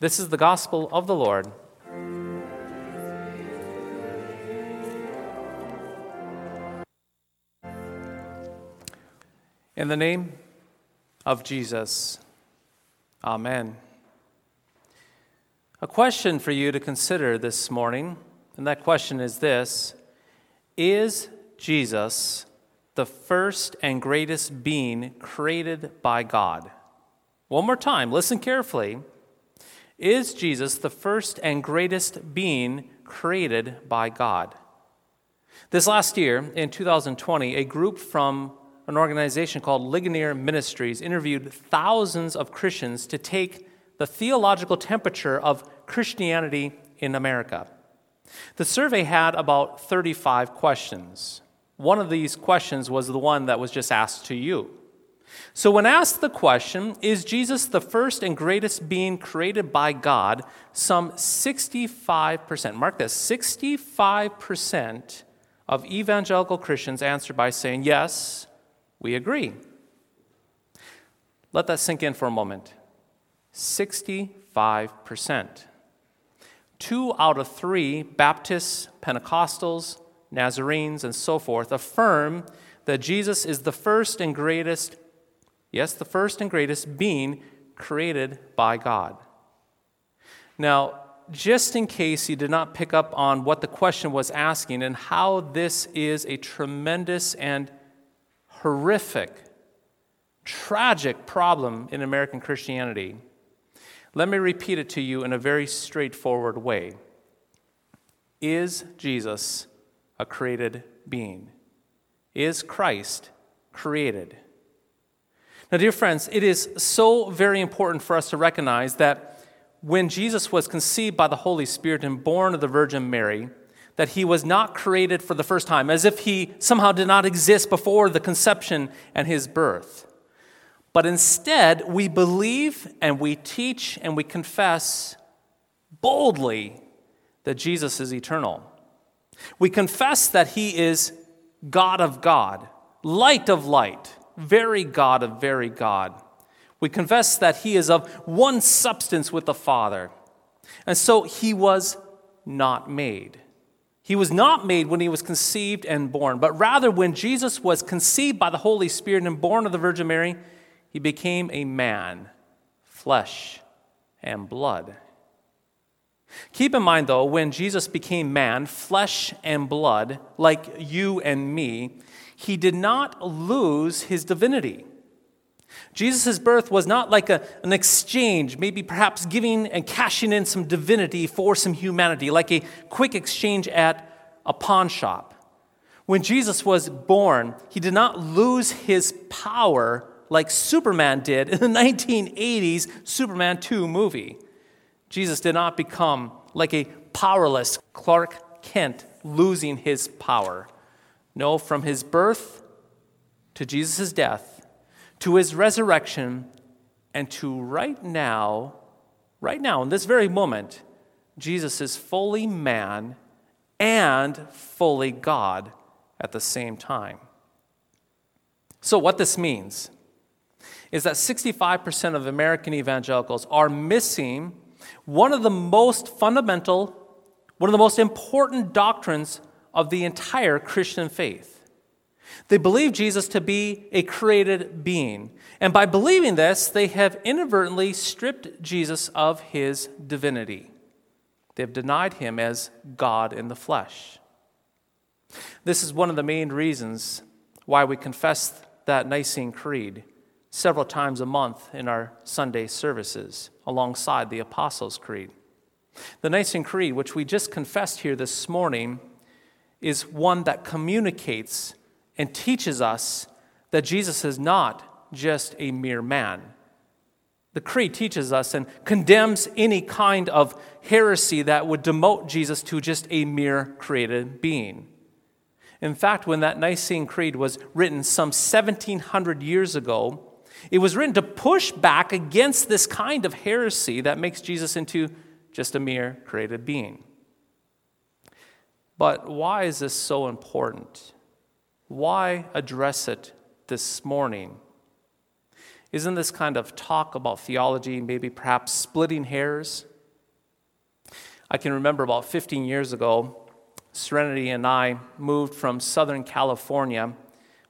This is the gospel of the Lord. In the name of Jesus, Amen. A question for you to consider this morning, and that question is this Is Jesus the first and greatest being created by God? One more time, listen carefully. Is Jesus the first and greatest being created by God? This last year, in 2020, a group from an organization called Ligonier Ministries interviewed thousands of Christians to take the theological temperature of Christianity in America. The survey had about 35 questions. One of these questions was the one that was just asked to you. So, when asked the question, is Jesus the first and greatest being created by God? Some 65%, mark this, 65% of evangelical Christians answered by saying, Yes, we agree. Let that sink in for a moment. 65%. Two out of three Baptists, Pentecostals, Nazarenes, and so forth affirm that Jesus is the first and greatest, yes, the first and greatest being created by God. Now, just in case you did not pick up on what the question was asking and how this is a tremendous and horrific, tragic problem in American Christianity, let me repeat it to you in a very straightforward way. Is Jesus a created being? Is Christ created? Now, dear friends, it is so very important for us to recognize that when Jesus was conceived by the Holy Spirit and born of the Virgin Mary, that he was not created for the first time, as if he somehow did not exist before the conception and his birth. But instead, we believe and we teach and we confess boldly that Jesus is eternal. We confess that he is God of God, light of light, very God of very God. We confess that he is of one substance with the Father. And so he was not made. He was not made when he was conceived and born, but rather when Jesus was conceived by the Holy Spirit and born of the Virgin Mary, he became a man, flesh and blood. Keep in mind, though, when Jesus became man, flesh and blood, like you and me, he did not lose his divinity. Jesus' birth was not like a, an exchange, maybe perhaps giving and cashing in some divinity for some humanity, like a quick exchange at a pawn shop. When Jesus was born, he did not lose his power like Superman did in the 1980s Superman 2 movie. Jesus did not become like a powerless Clark Kent losing his power. No, from his birth to Jesus' death, to his resurrection, and to right now, right now, in this very moment, Jesus is fully man and fully God at the same time. So, what this means is that 65% of American evangelicals are missing one of the most fundamental, one of the most important doctrines of the entire Christian faith. They believe Jesus to be a created being. And by believing this, they have inadvertently stripped Jesus of his divinity. They have denied him as God in the flesh. This is one of the main reasons why we confess that Nicene Creed several times a month in our Sunday services alongside the Apostles' Creed. The Nicene Creed, which we just confessed here this morning, is one that communicates and teaches us that Jesus is not just a mere man. The Creed teaches us and condemns any kind of heresy that would demote Jesus to just a mere created being. In fact, when that Nicene Creed was written some 1700 years ago, it was written to push back against this kind of heresy that makes Jesus into just a mere created being. But why is this so important? Why address it this morning? Isn't this kind of talk about theology maybe perhaps splitting hairs? I can remember about 15 years ago, Serenity and I moved from Southern California,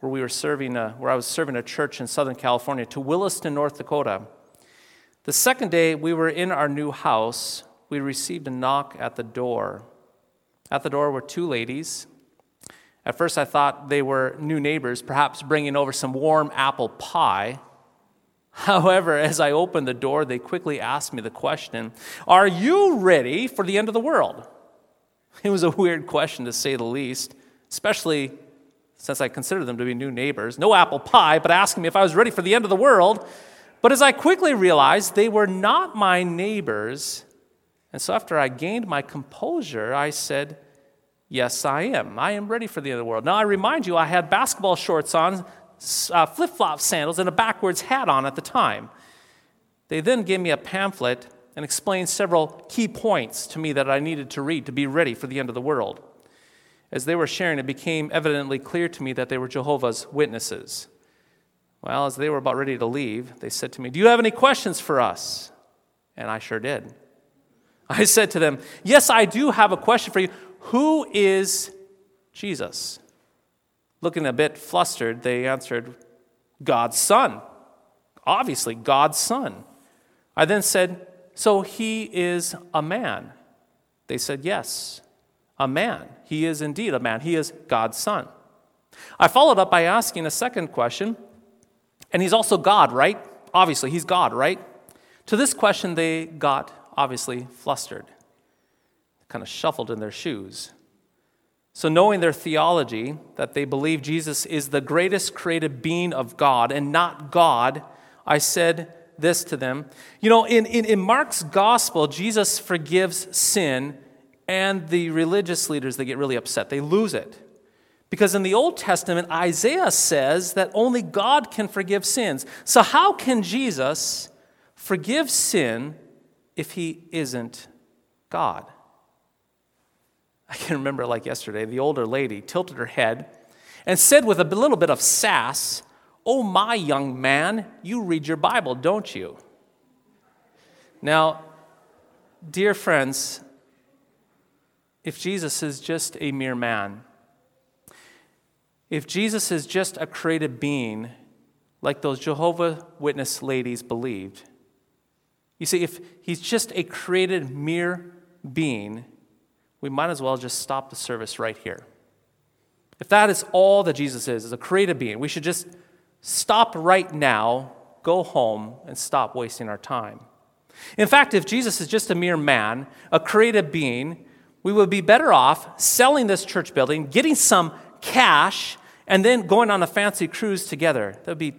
where we were serving a, where I was serving a church in Southern California, to Williston, North Dakota. The second day we were in our new house, we received a knock at the door. At the door were two ladies, at first, I thought they were new neighbors, perhaps bringing over some warm apple pie. However, as I opened the door, they quickly asked me the question Are you ready for the end of the world? It was a weird question to say the least, especially since I considered them to be new neighbors. No apple pie, but asking me if I was ready for the end of the world. But as I quickly realized, they were not my neighbors. And so after I gained my composure, I said, Yes, I am. I am ready for the end of the world. Now, I remind you, I had basketball shorts on, uh, flip flop sandals, and a backwards hat on at the time. They then gave me a pamphlet and explained several key points to me that I needed to read to be ready for the end of the world. As they were sharing, it became evidently clear to me that they were Jehovah's Witnesses. Well, as they were about ready to leave, they said to me, Do you have any questions for us? And I sure did. I said to them, Yes, I do have a question for you. Who is Jesus? Looking a bit flustered, they answered, God's Son. Obviously, God's Son. I then said, So he is a man? They said, Yes, a man. He is indeed a man. He is God's Son. I followed up by asking a second question, and he's also God, right? Obviously, he's God, right? To this question, they got obviously flustered kind of shuffled in their shoes. So, knowing their theology, that they believe Jesus is the greatest created being of God and not God, I said this to them. You know, in, in, in Mark's gospel, Jesus forgives sin, and the religious leaders, they get really upset. They lose it. Because in the Old Testament, Isaiah says that only God can forgive sins. So, how can Jesus forgive sin if he isn't God? I can remember like yesterday, the older lady tilted her head and said with a little bit of sass, Oh, my young man, you read your Bible, don't you? Now, dear friends, if Jesus is just a mere man, if Jesus is just a created being, like those Jehovah Witness ladies believed, you see, if he's just a created mere being, we might as well just stop the service right here. If that is all that Jesus is, is a created being, we should just stop right now, go home, and stop wasting our time. In fact, if Jesus is just a mere man, a created being, we would be better off selling this church building, getting some cash, and then going on a fancy cruise together. That would be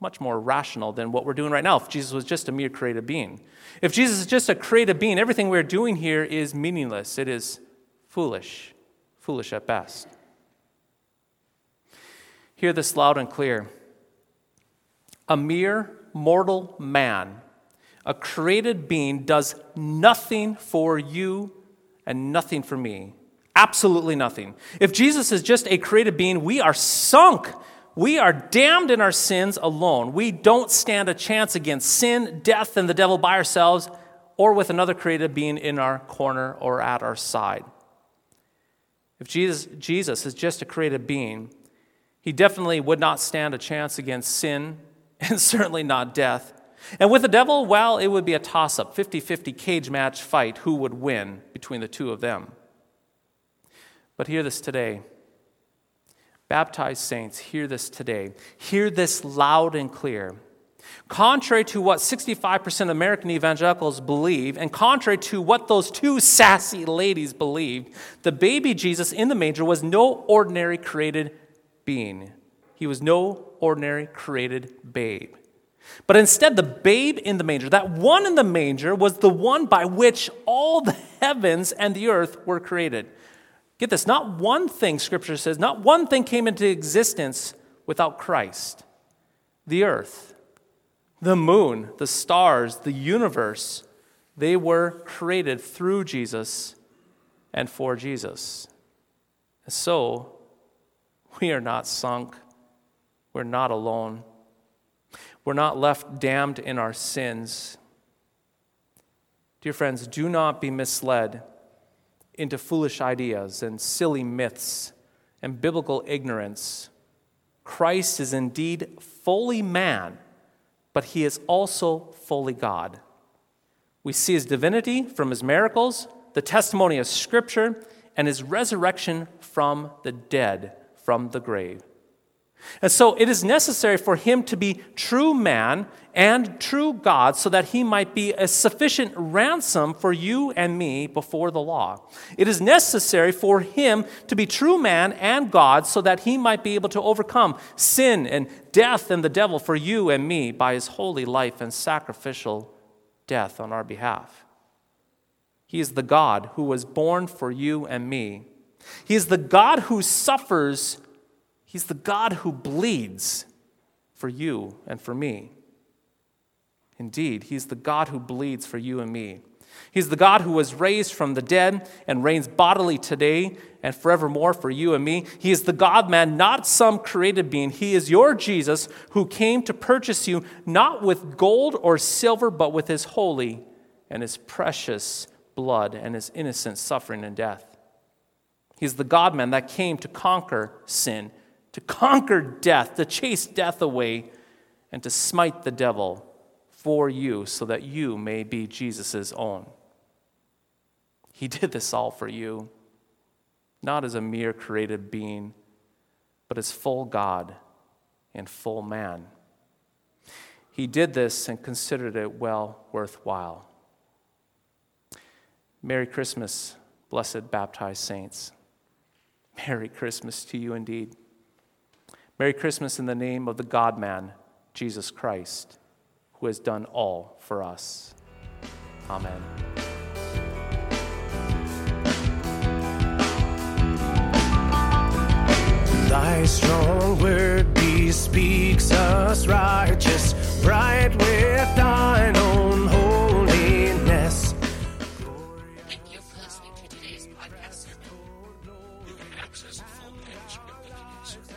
much more rational than what we're doing right now if Jesus was just a mere created being. If Jesus is just a created being, everything we're doing here is meaningless. It is foolish, foolish at best. Hear this loud and clear. A mere mortal man, a created being, does nothing for you and nothing for me. Absolutely nothing. If Jesus is just a created being, we are sunk. We are damned in our sins alone. We don't stand a chance against sin, death, and the devil by ourselves or with another created being in our corner or at our side. If Jesus, Jesus is just a created being, he definitely would not stand a chance against sin and certainly not death. And with the devil, well, it would be a toss up 50 50 cage match fight who would win between the two of them. But hear this today. Baptized saints, hear this today. Hear this loud and clear. Contrary to what 65% of American evangelicals believe, and contrary to what those two sassy ladies believed, the baby Jesus in the manger was no ordinary created being. He was no ordinary created babe. But instead, the babe in the manger, that one in the manger, was the one by which all the heavens and the earth were created. Get this, not one thing, Scripture says, not one thing came into existence without Christ. The earth, the moon, the stars, the universe, they were created through Jesus and for Jesus. And So, we are not sunk. We're not alone. We're not left damned in our sins. Dear friends, do not be misled into foolish ideas and silly myths and biblical ignorance. Christ is indeed fully man, but he is also fully God. We see his divinity from his miracles, the testimony of Scripture, and his resurrection from the dead from the grave. And so it is necessary for him to be true man and true God so that he might be a sufficient ransom for you and me before the law. It is necessary for him to be true man and God so that he might be able to overcome sin and death and the devil for you and me by his holy life and sacrificial death on our behalf. He is the God who was born for you and me he is the God who suffers, He's the God who bleeds for you and for me. Indeed, He's the God who bleeds for you and me. He's the God who was raised from the dead and reigns bodily today and forevermore for you and me. He is the God man, not some created being. He is your Jesus who came to purchase you not with gold or silver, but with his holy and his precious blood and his innocent suffering and death. He's the God man that came to conquer sin, to conquer death, to chase death away, and to smite the devil for you so that you may be Jesus' own. He did this all for you, not as a mere created being, but as full God and full man. He did this and considered it well worthwhile. Merry Christmas, blessed baptized saints. Merry Christmas to you indeed. Merry Christmas in the name of the God man, Jesus Christ, who has done all for us. Amen. Thy strong word bespeaks us righteous, bright with thine own holiness. Thank you for listening to today's podcast sermon. You can access the full manuscript of today's sermon,